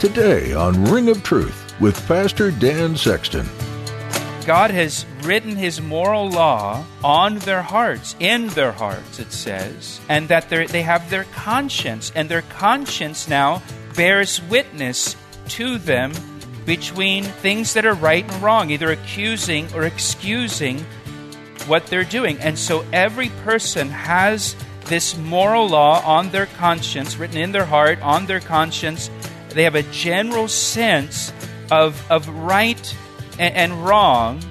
Today on Ring of Truth with Pastor Dan Sexton. God has written his moral law on their hearts, in their hearts, it says, and that they have their conscience, and their conscience now bears witness to them between things that are right and wrong, either accusing or excusing what they're doing. And so every person has this moral law on their conscience, written in their heart, on their conscience, they have a general sense of, of right and, and wrong.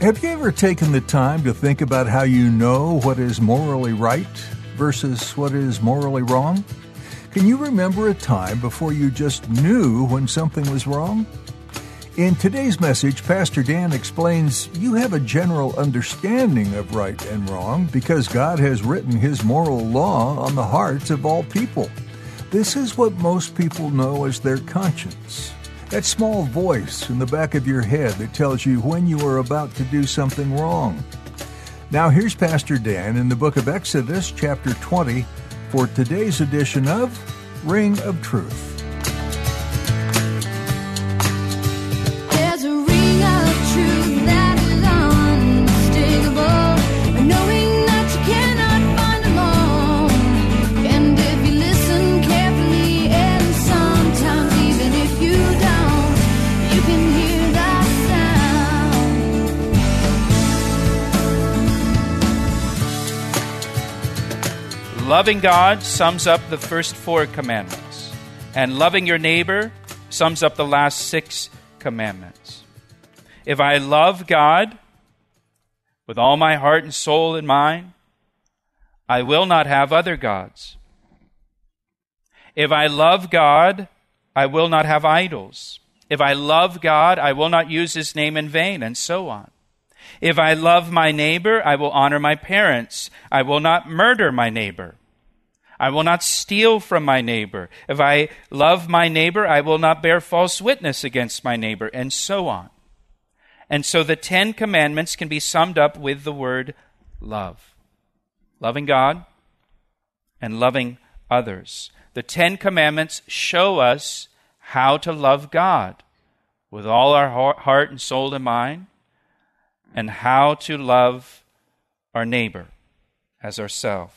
Have you ever taken the time to think about how you know what is morally right versus what is morally wrong? Can you remember a time before you just knew when something was wrong? In today's message, Pastor Dan explains you have a general understanding of right and wrong because God has written His moral law on the hearts of all people. This is what most people know as their conscience. That small voice in the back of your head that tells you when you are about to do something wrong. Now, here's Pastor Dan in the book of Exodus, chapter 20, for today's edition of Ring of Truth. Loving God sums up the first four commandments, and loving your neighbor sums up the last six commandments. If I love God with all my heart and soul and mind, I will not have other gods. If I love God, I will not have idols. If I love God, I will not use his name in vain, and so on. If I love my neighbor, I will honor my parents. I will not murder my neighbor. I will not steal from my neighbor. If I love my neighbor, I will not bear false witness against my neighbor, and so on. And so the Ten Commandments can be summed up with the word love loving God and loving others. The Ten Commandments show us how to love God with all our heart and soul and mind, and how to love our neighbor as ourselves.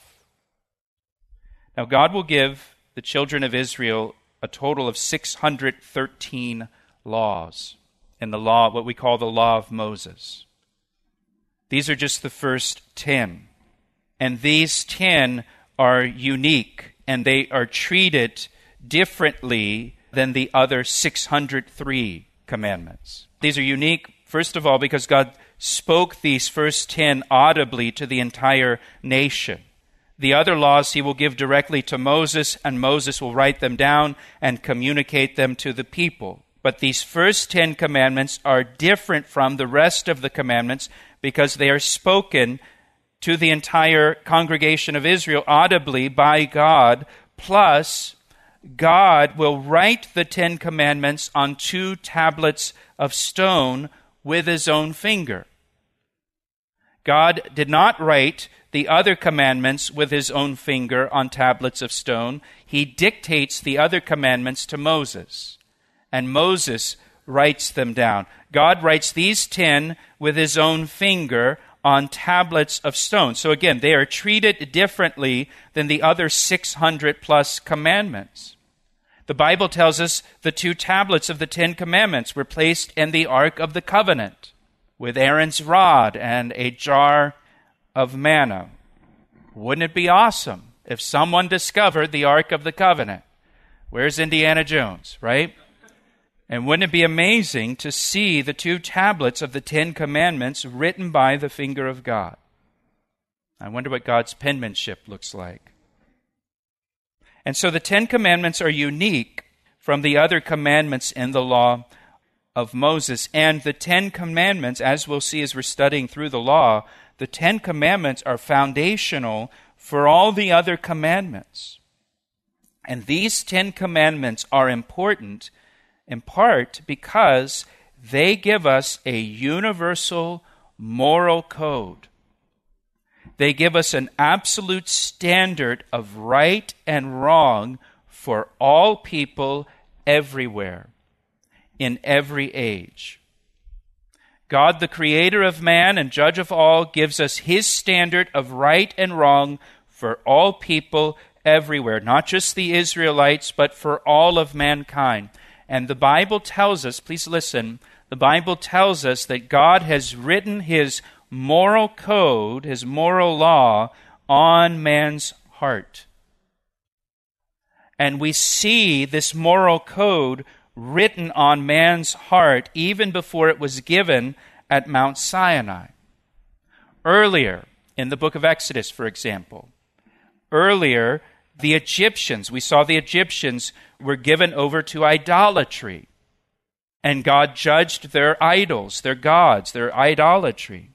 Now, God will give the children of Israel a total of 613 laws in the law, what we call the law of Moses. These are just the first 10. And these 10 are unique and they are treated differently than the other 603 commandments. These are unique, first of all, because God spoke these first 10 audibly to the entire nation. The other laws he will give directly to Moses, and Moses will write them down and communicate them to the people. But these first Ten Commandments are different from the rest of the commandments because they are spoken to the entire congregation of Israel audibly by God, plus, God will write the Ten Commandments on two tablets of stone with his own finger. God did not write the other commandments with his own finger on tablets of stone. He dictates the other commandments to Moses, and Moses writes them down. God writes these ten with his own finger on tablets of stone. So again, they are treated differently than the other 600 plus commandments. The Bible tells us the two tablets of the Ten Commandments were placed in the Ark of the Covenant with Aaron's rod and a jar of manna. Wouldn't it be awesome if someone discovered the Ark of the Covenant? Where's Indiana Jones, right? And wouldn't it be amazing to see the two tablets of the Ten Commandments written by the finger of God? I wonder what God's penmanship looks like. And so the Ten Commandments are unique from the other commandments in the law of Moses. And the Ten Commandments, as we'll see as we're studying through the law, the Ten Commandments are foundational for all the other commandments. And these Ten Commandments are important in part because they give us a universal moral code. They give us an absolute standard of right and wrong for all people everywhere, in every age. God, the creator of man and judge of all, gives us his standard of right and wrong for all people everywhere, not just the Israelites, but for all of mankind. And the Bible tells us, please listen, the Bible tells us that God has written his moral code, his moral law, on man's heart. And we see this moral code written on man's heart even before it was given at Mount Sinai. Earlier, in the book of Exodus, for example, earlier, the Egyptians, we saw the Egyptians were given over to idolatry. And God judged their idols, their gods, their idolatry.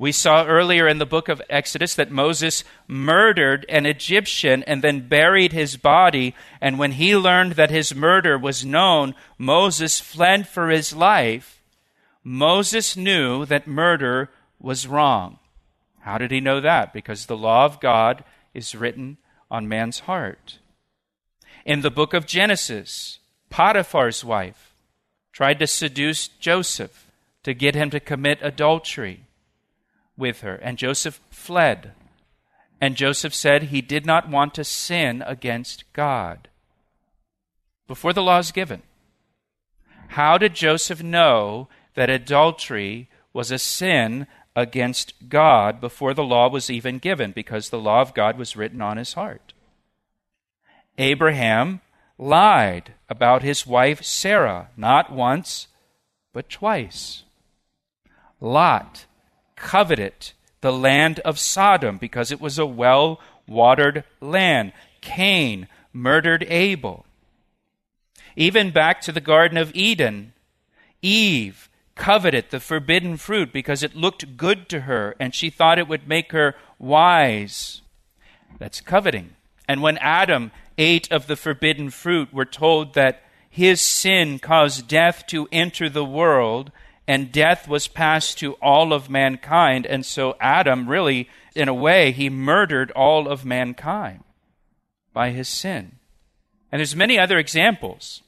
We saw earlier in the book of Exodus that Moses murdered an Egyptian and then buried his body. And when he learned that his murder was known, Moses fled for his life. Moses knew that murder was wrong. How did he know that? Because the law of God is written on man's heart. In the book of Genesis, Potiphar's wife tried to seduce Joseph to get him to commit adultery with her, and Joseph fled. And Joseph said he did not want to sin against God. Before the law is given, how did Joseph know that adultery was a sin against God before the law was even given? Because the law of God was written on his heart. Abraham lied about his wife Sarah, not once, but twice. Lot coveted the land of Sodom because it was a well watered land. Cain murdered Abel. Even back to the Garden of Eden, Eve coveted the forbidden fruit because it looked good to her and she thought it would make her wise. That's coveting. And when Adam ate of the forbidden fruit, we're told that his sin caused death to enter the world and death was passed to all of mankind. And so Adam, really, in a way, he murdered all of mankind by his sin. And there's many other examples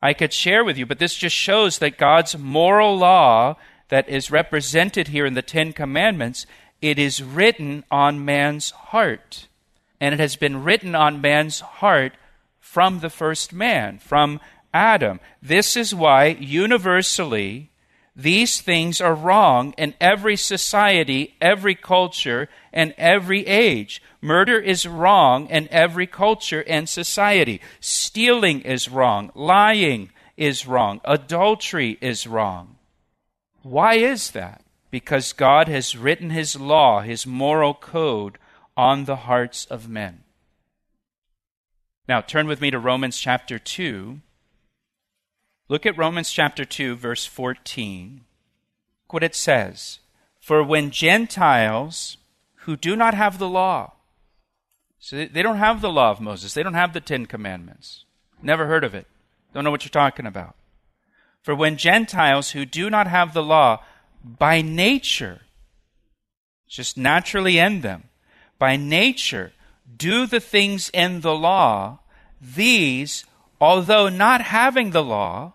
I could share with you, but this just shows that God's moral law that is represented here in the Ten Commandments, it is written on man's heart. And it has been written on man's heart from the first man, from Adam. This is why universally these things are wrong in every society, every culture, and every age. Murder is wrong in every culture and society. Stealing is wrong. Lying is wrong. Adultery is wrong. Why is that? Because God has written His law, His moral code, on the hearts of men. Now, turn with me to Romans chapter 2. Look at Romans chapter 2, verse 14. Look what it says. For when Gentiles who do not have the law, so they don't have the law of Moses, they don't have the Ten Commandments, never heard of it, don't know what you're talking about. For when Gentiles who do not have the law, by nature, just naturally in them, by nature, do the things in the law, these, although not having the law,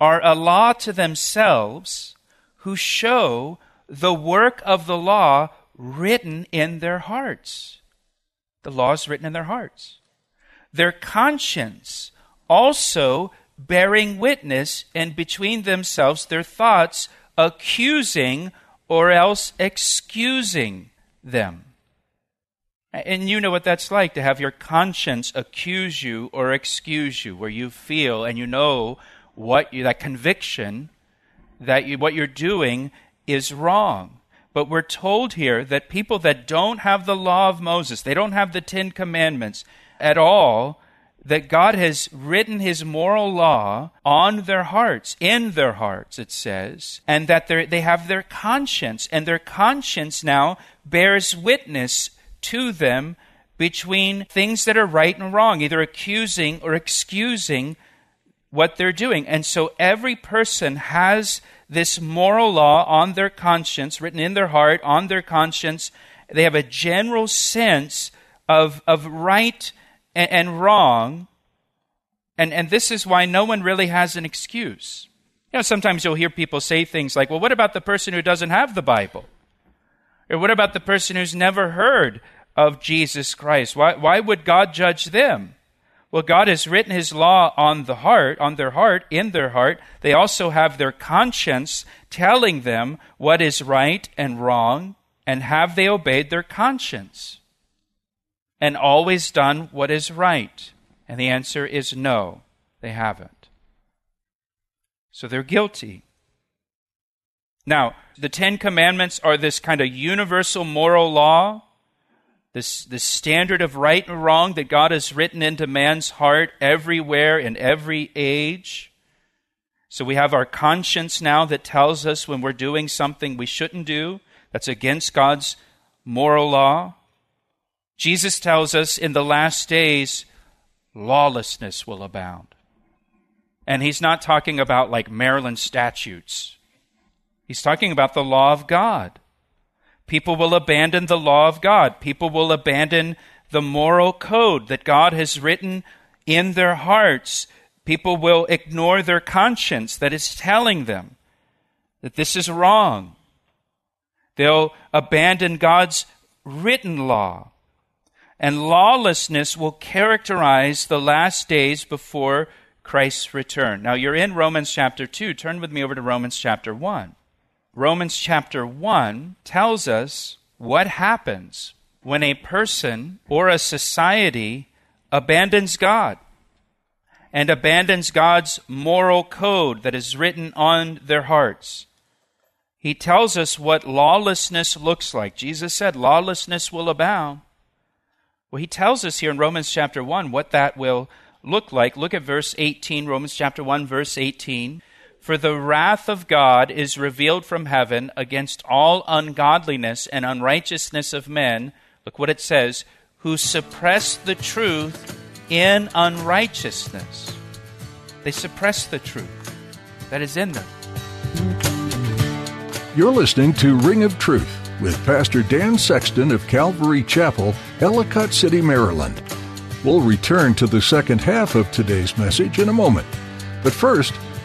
are a law to themselves who show the work of the law written in their hearts. The law is written in their hearts. Their conscience also bearing witness, and between themselves their thoughts accusing or else excusing them. And you know what that's like to have your conscience accuse you or excuse you, where you feel and you know what you, that conviction that you, what you're doing is wrong. But we're told here that people that don't have the law of Moses, they don't have the Ten Commandments at all, that God has written his moral law on their hearts, in their hearts, it says, and that they have their conscience, and their conscience now bears witness to them between things that are right and wrong, either accusing or excusing what they're doing. And so every person has this moral law on their conscience, written in their heart, on their conscience. They have a general sense of, of right and, and wrong. And, and this is why no one really has an excuse. You know, sometimes you'll hear people say things like, well, what about the person who doesn't have the Bible? Or what about the person who's never heard of Jesus Christ? Why, why would God judge them? Well, God has written His law on the heart, on their heart, in their heart. They also have their conscience telling them what is right and wrong, and have they obeyed their conscience? and always done what is right? And the answer is no, they haven't. So they're guilty. Now, the Ten Commandments are this kind of universal moral law, this, this standard of right and wrong that God has written into man's heart everywhere in every age. So we have our conscience now that tells us when we're doing something we shouldn't do, that's against God's moral law. Jesus tells us in the last days, lawlessness will abound. And he's not talking about like Maryland statutes. He's talking about the law of God. People will abandon the law of God. People will abandon the moral code that God has written in their hearts. People will ignore their conscience that is telling them that this is wrong. They'll abandon God's written law and lawlessness will characterize the last days before Christ's return. Now, you're in Romans chapter 2. Turn with me over to Romans chapter 1. Romans chapter 1 tells us what happens when a person or a society abandons God and abandons God's moral code that is written on their hearts. He tells us what lawlessness looks like. Jesus said, Lawlessness will abound. Well, he tells us here in Romans chapter 1 what that will look like. Look at verse 18, Romans chapter 1, verse 18. For the wrath of God is revealed from heaven against all ungodliness and unrighteousness of men. Look what it says, who suppress the truth in unrighteousness. They suppress the truth that is in them. You're listening to Ring of Truth with Pastor Dan Sexton of Calvary Chapel, Ellicott City, Maryland. We'll return to the second half of today's message in a moment. But first,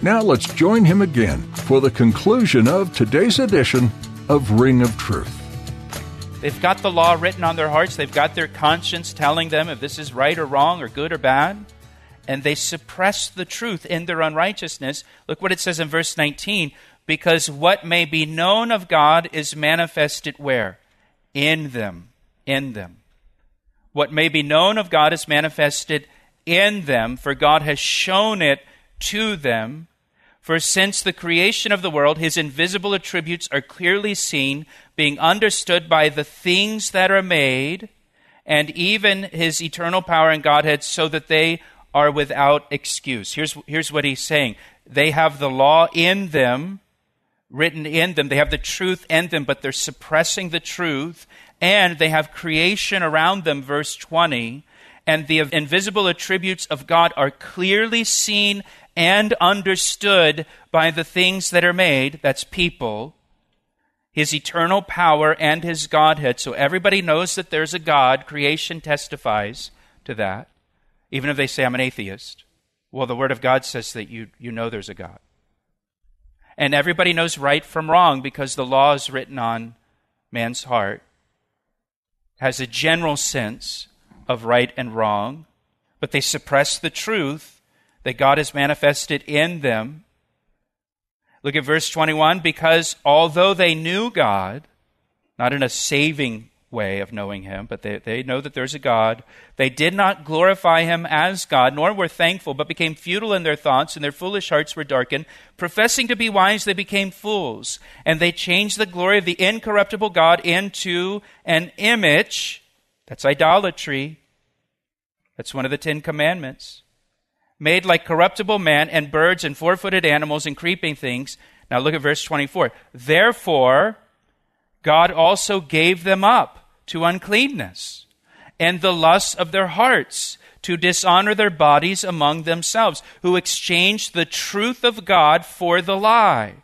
Now let's join him again for the conclusion of today's edition of Ring of Truth. They've got the law written on their hearts, they've got their conscience telling them if this is right or wrong or good or bad, and they suppress the truth in their unrighteousness. Look what it says in verse 19 because what may be known of God is manifested where? In them. In them. What may be known of God is manifested in them, for God has shown it to them. For since the creation of the world, his invisible attributes are clearly seen, being understood by the things that are made, and even his eternal power and Godhead, so that they are without excuse. Here's, here's what he's saying they have the law in them written in them. They have the truth in them, but they're suppressing the truth. And they have creation around them, verse 20. And the invisible attributes of God are clearly seen and understood by the things that are made. That's people. His eternal power and his Godhead. So everybody knows that there's a God. Creation testifies to that. Even if they say, I'm an atheist. Well, the Word of God says that you, you know there's a God. And everybody knows right from wrong because the law is written on man's heart. Has a general sense of right and wrong. but they suppress the truth that God has manifested in them. Look at verse 21 because although they knew God, not in a saving way of knowing him, but they, they know that there's a God. They did not glorify him as God, nor were thankful, but became futile in their thoughts, and their foolish hearts were darkened. Professing to be wise, they became fools, and they changed the glory of the incorruptible God into an image. That's idolatry. That's one of the Ten Commandments. Made like corruptible man and birds and four footed animals and creeping things. Now look at verse 24. Therefore, God also gave them up to uncleanness and the lusts of their hearts to dishonor their bodies among themselves, who exchanged the truth of God for the lie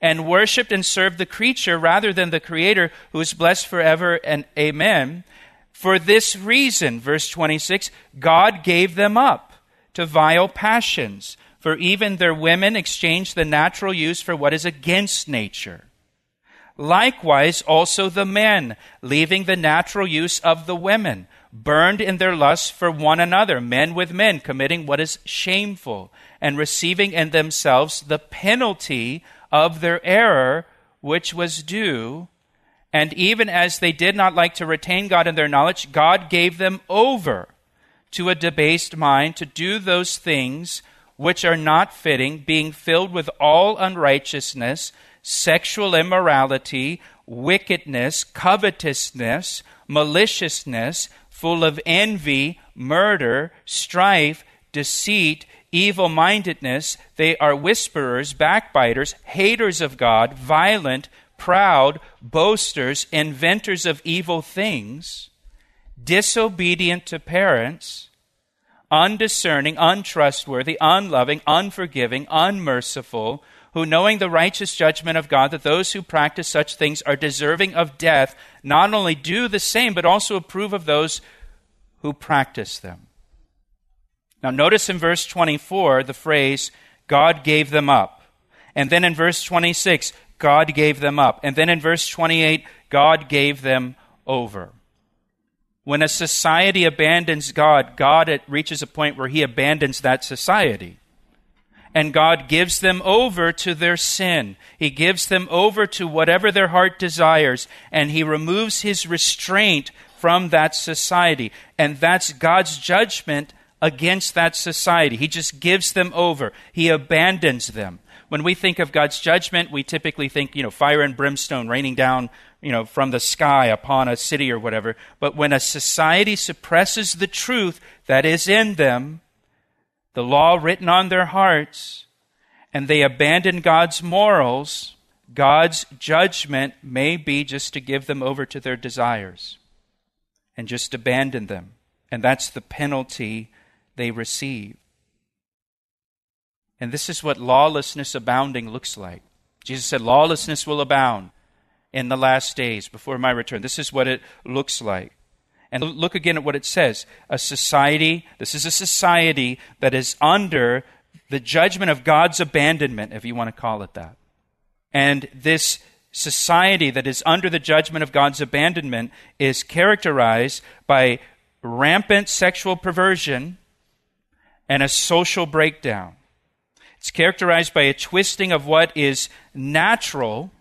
and worshiped and served the creature rather than the Creator, who is blessed forever and amen. For this reason, verse 26, God gave them up to vile passions, for even their women exchanged the natural use for what is against nature. Likewise, also the men, leaving the natural use of the women, burned in their lust for one another, men with men, committing what is shameful, and receiving in themselves the penalty of their error, which was due. And even as they did not like to retain God in their knowledge, God gave them over to a debased mind to do those things which are not fitting, being filled with all unrighteousness sexual immorality, wickedness, covetousness, maliciousness, full of envy, murder, strife, deceit, evil mindedness. They are whisperers, backbiters, haters of God, violent, proud, boasters, inventors of evil things, disobedient to parents, undiscerning, untrustworthy, unloving, unforgiving, unmerciful who, knowing the righteous judgment of God, that those who practice such things are deserving of death, not only do the same, but also approve of those who practice them. Now, notice in verse 24 the phrase, God gave them up. And then in verse 26, God gave them up. And then in verse 28, God gave them over. When a society abandons God, God reaches a point where he abandons that society and God gives them over to their sin. He gives them over to whatever their heart desires, and He removes His restraint from that society. And that's God's judgment against that society. He just gives them over, He abandons them. When we think of God's judgment, we typically think, you know, fire and brimstone raining down, you know, from the sky upon a city or whatever. But when a society suppresses the truth that is in them, the law written on their hearts, and they abandon God's morals, God's judgment may be just to give them over to their desires and just abandon them. And that's the penalty they receive. And this is what lawlessness abounding looks like. Jesus said, Lawlessness will abound in the last days before my return. This is what it looks like. And look again at what it says. A society, this is a society that is under the judgment of God's abandonment, if you want to call it that. And this society that is under the judgment of God's abandonment is characterized by rampant sexual perversion and a social breakdown. It's characterized by a twisting of what is natural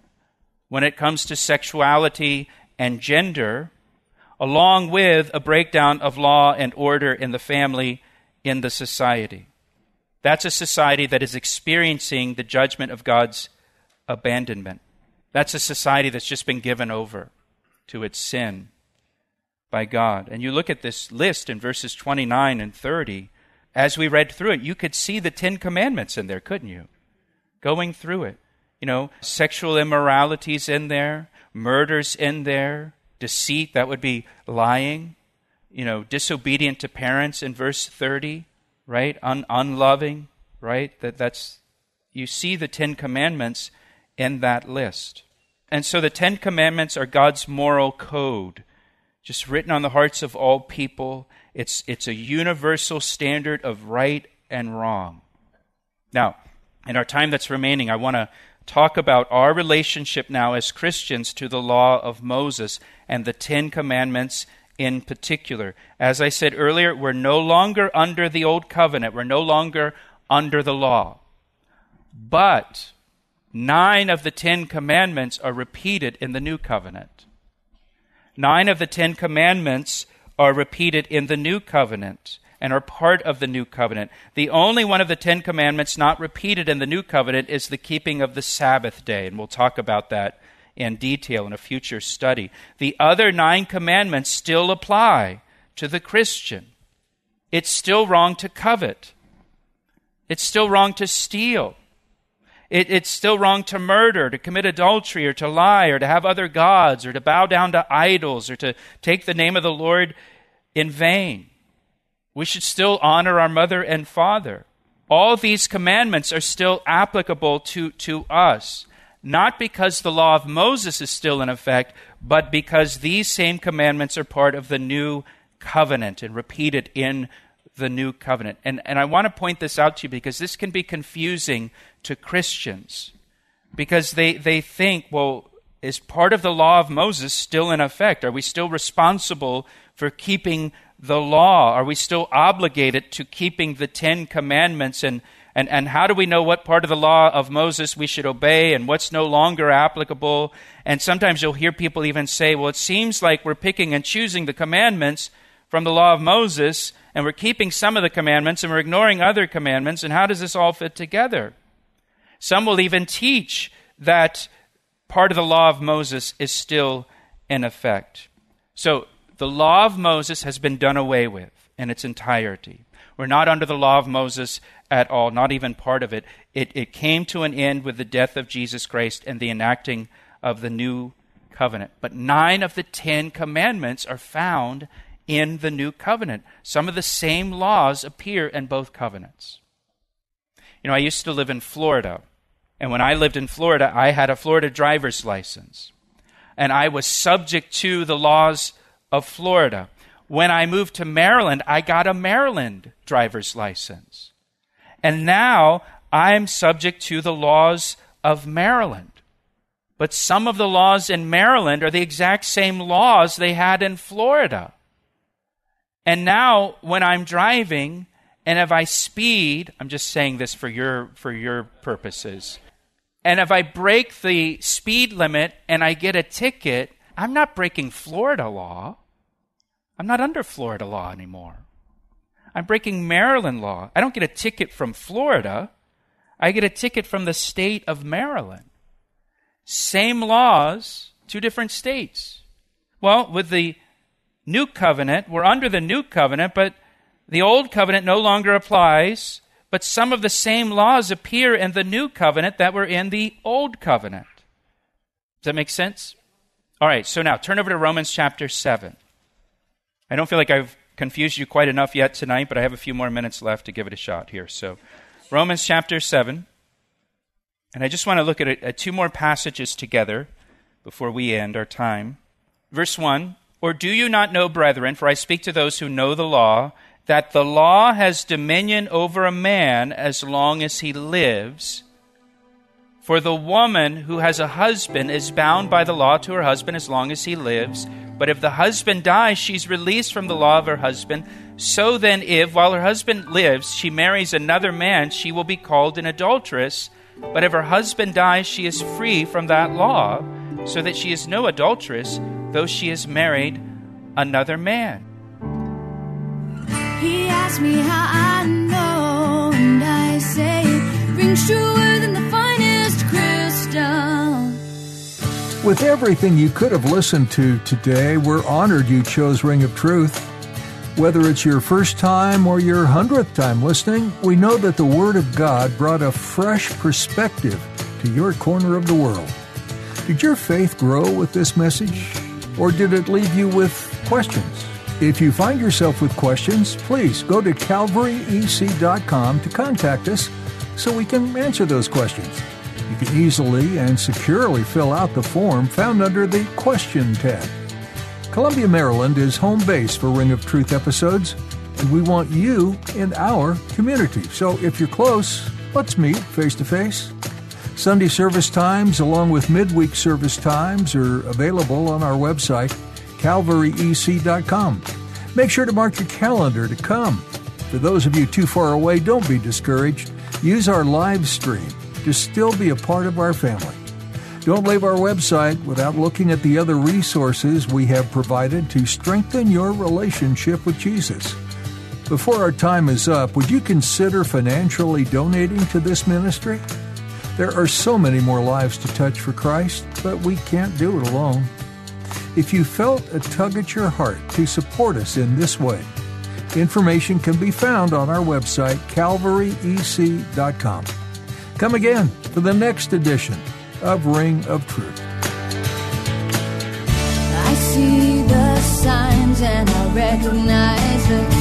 when it comes to sexuality and gender along with a breakdown of law and order in the family, in the society. That's a society that is experiencing the judgment of God's abandonment. That's a society that's just been given over to its sin by God. And you look at this list in verses 29 and 30. As we read through it, you could see the Ten Commandments in there, couldn't you? Going through it. You know, sexual immoralities in there, murders in there, deceit, that would be lying, you know, disobedient to parents in verse 30, right? Un- unloving, right? That that's you see the 10 commandments in that list. And so the 10 commandments are God's moral code, just written on the hearts of all people. It's it's a universal standard of right and wrong. Now, in our time that's remaining, I want to talk about our relationship now as Christians to the law of Moses and the Ten Commandments in particular. As I said earlier, we're no longer under the old covenant, we're no longer under the law. But nine of the Ten Commandments are repeated in the new covenant. Nine of the Ten Commandments are repeated in the new covenant and are part of the new covenant. The only one of the Ten Commandments not repeated in the new covenant is the keeping of the Sabbath day, and we'll talk about that in detail in a future study. The other nine commandments still apply to the Christian. It's still wrong to covet. It's still wrong to steal. It, it's still wrong to murder, to commit adultery, or to lie, or to have other gods, or to bow down to idols, or to take the name of the Lord in vain. We should still honor our mother and father. All these commandments are still applicable to, to us, not because the law of Moses is still in effect, but because these same commandments are part of the new covenant and repeated in the new covenant. And, and I want to point this out to you because this can be confusing to Christians because they, they think, well, is part of the law of Moses still in effect? Are we still responsible for keeping the law? Are we still obligated to keeping the Ten Commandments? And, and, and how do we know what part of the law of Moses we should obey and what's no longer applicable? And sometimes you'll hear people even say, well, it seems like we're picking and choosing the commandments from the law of Moses, and we're keeping some of the commandments and we're ignoring other commandments, and how does this all fit together? Some will even teach that part of the law of Moses is still in effect. So the law of Moses has been done away with in its entirety. We're not under the law of Moses at all, not even part of it. It, it came to an end with the death of Jesus Christ and the enacting of the new covenant. But nine of the Ten Commandments are found in the new covenant. Some of the same laws appear in both covenants. You know, I used to live in Florida. And when I lived in Florida, I had a Florida driver's license. And I was subject to the laws of Florida. When I moved to Maryland, I got a Maryland driver's license. And now I'm subject to the laws of Maryland. But some of the laws in Maryland are the exact same laws they had in Florida. And now when I'm driving and if I speed, I'm just saying this for your for your purposes. And if I break the speed limit and I get a ticket, I'm not breaking Florida law. I'm not under Florida law anymore. I'm breaking Maryland law. I don't get a ticket from Florida. I get a ticket from the state of Maryland. Same laws, two different states. Well, with the new covenant, we're under the new covenant, but the old covenant no longer applies, but some of the same laws appear in the new covenant that were in the old covenant. Does that make sense? All right, so now turn over to Romans chapter 7. I don't feel like I've confused you quite enough yet tonight, but I have a few more minutes left to give it a shot here. So, Romans chapter 7. And I just want to look at, at two more passages together before we end our time. Verse 1 Or do you not know, brethren, for I speak to those who know the law, that the law has dominion over a man as long as he lives? For the woman who has a husband is bound by the law to her husband as long as he lives. But if the husband dies, she's released from the law of her husband. So then, if while her husband lives she marries another man, she will be called an adulteress. But if her husband dies, she is free from that law, so that she is no adulteress, though she has married another man. He asked me how I know, and I say it rings truer than the finest crystal. With everything you could have listened to today, we're honored you chose Ring of Truth. Whether it's your first time or your hundredth time listening, we know that the Word of God brought a fresh perspective to your corner of the world. Did your faith grow with this message, or did it leave you with questions? If you find yourself with questions, please go to calvaryec.com to contact us so we can answer those questions. You can easily and securely fill out the form found under the Question tab. Columbia, Maryland is home base for Ring of Truth episodes, and we want you in our community. So if you're close, let's meet face to face. Sunday service times, along with midweek service times, are available on our website calvaryec.com. Make sure to mark your calendar to come. For those of you too far away, don't be discouraged. Use our live stream to still be a part of our family. Don't leave our website without looking at the other resources we have provided to strengthen your relationship with Jesus. Before our time is up, would you consider financially donating to this ministry? There are so many more lives to touch for Christ, but we can't do it alone. If you felt a tug at your heart to support us in this way, information can be found on our website, calvaryec.com. Come again for the next edition of Ring of Truth. I see the signs and I recognize the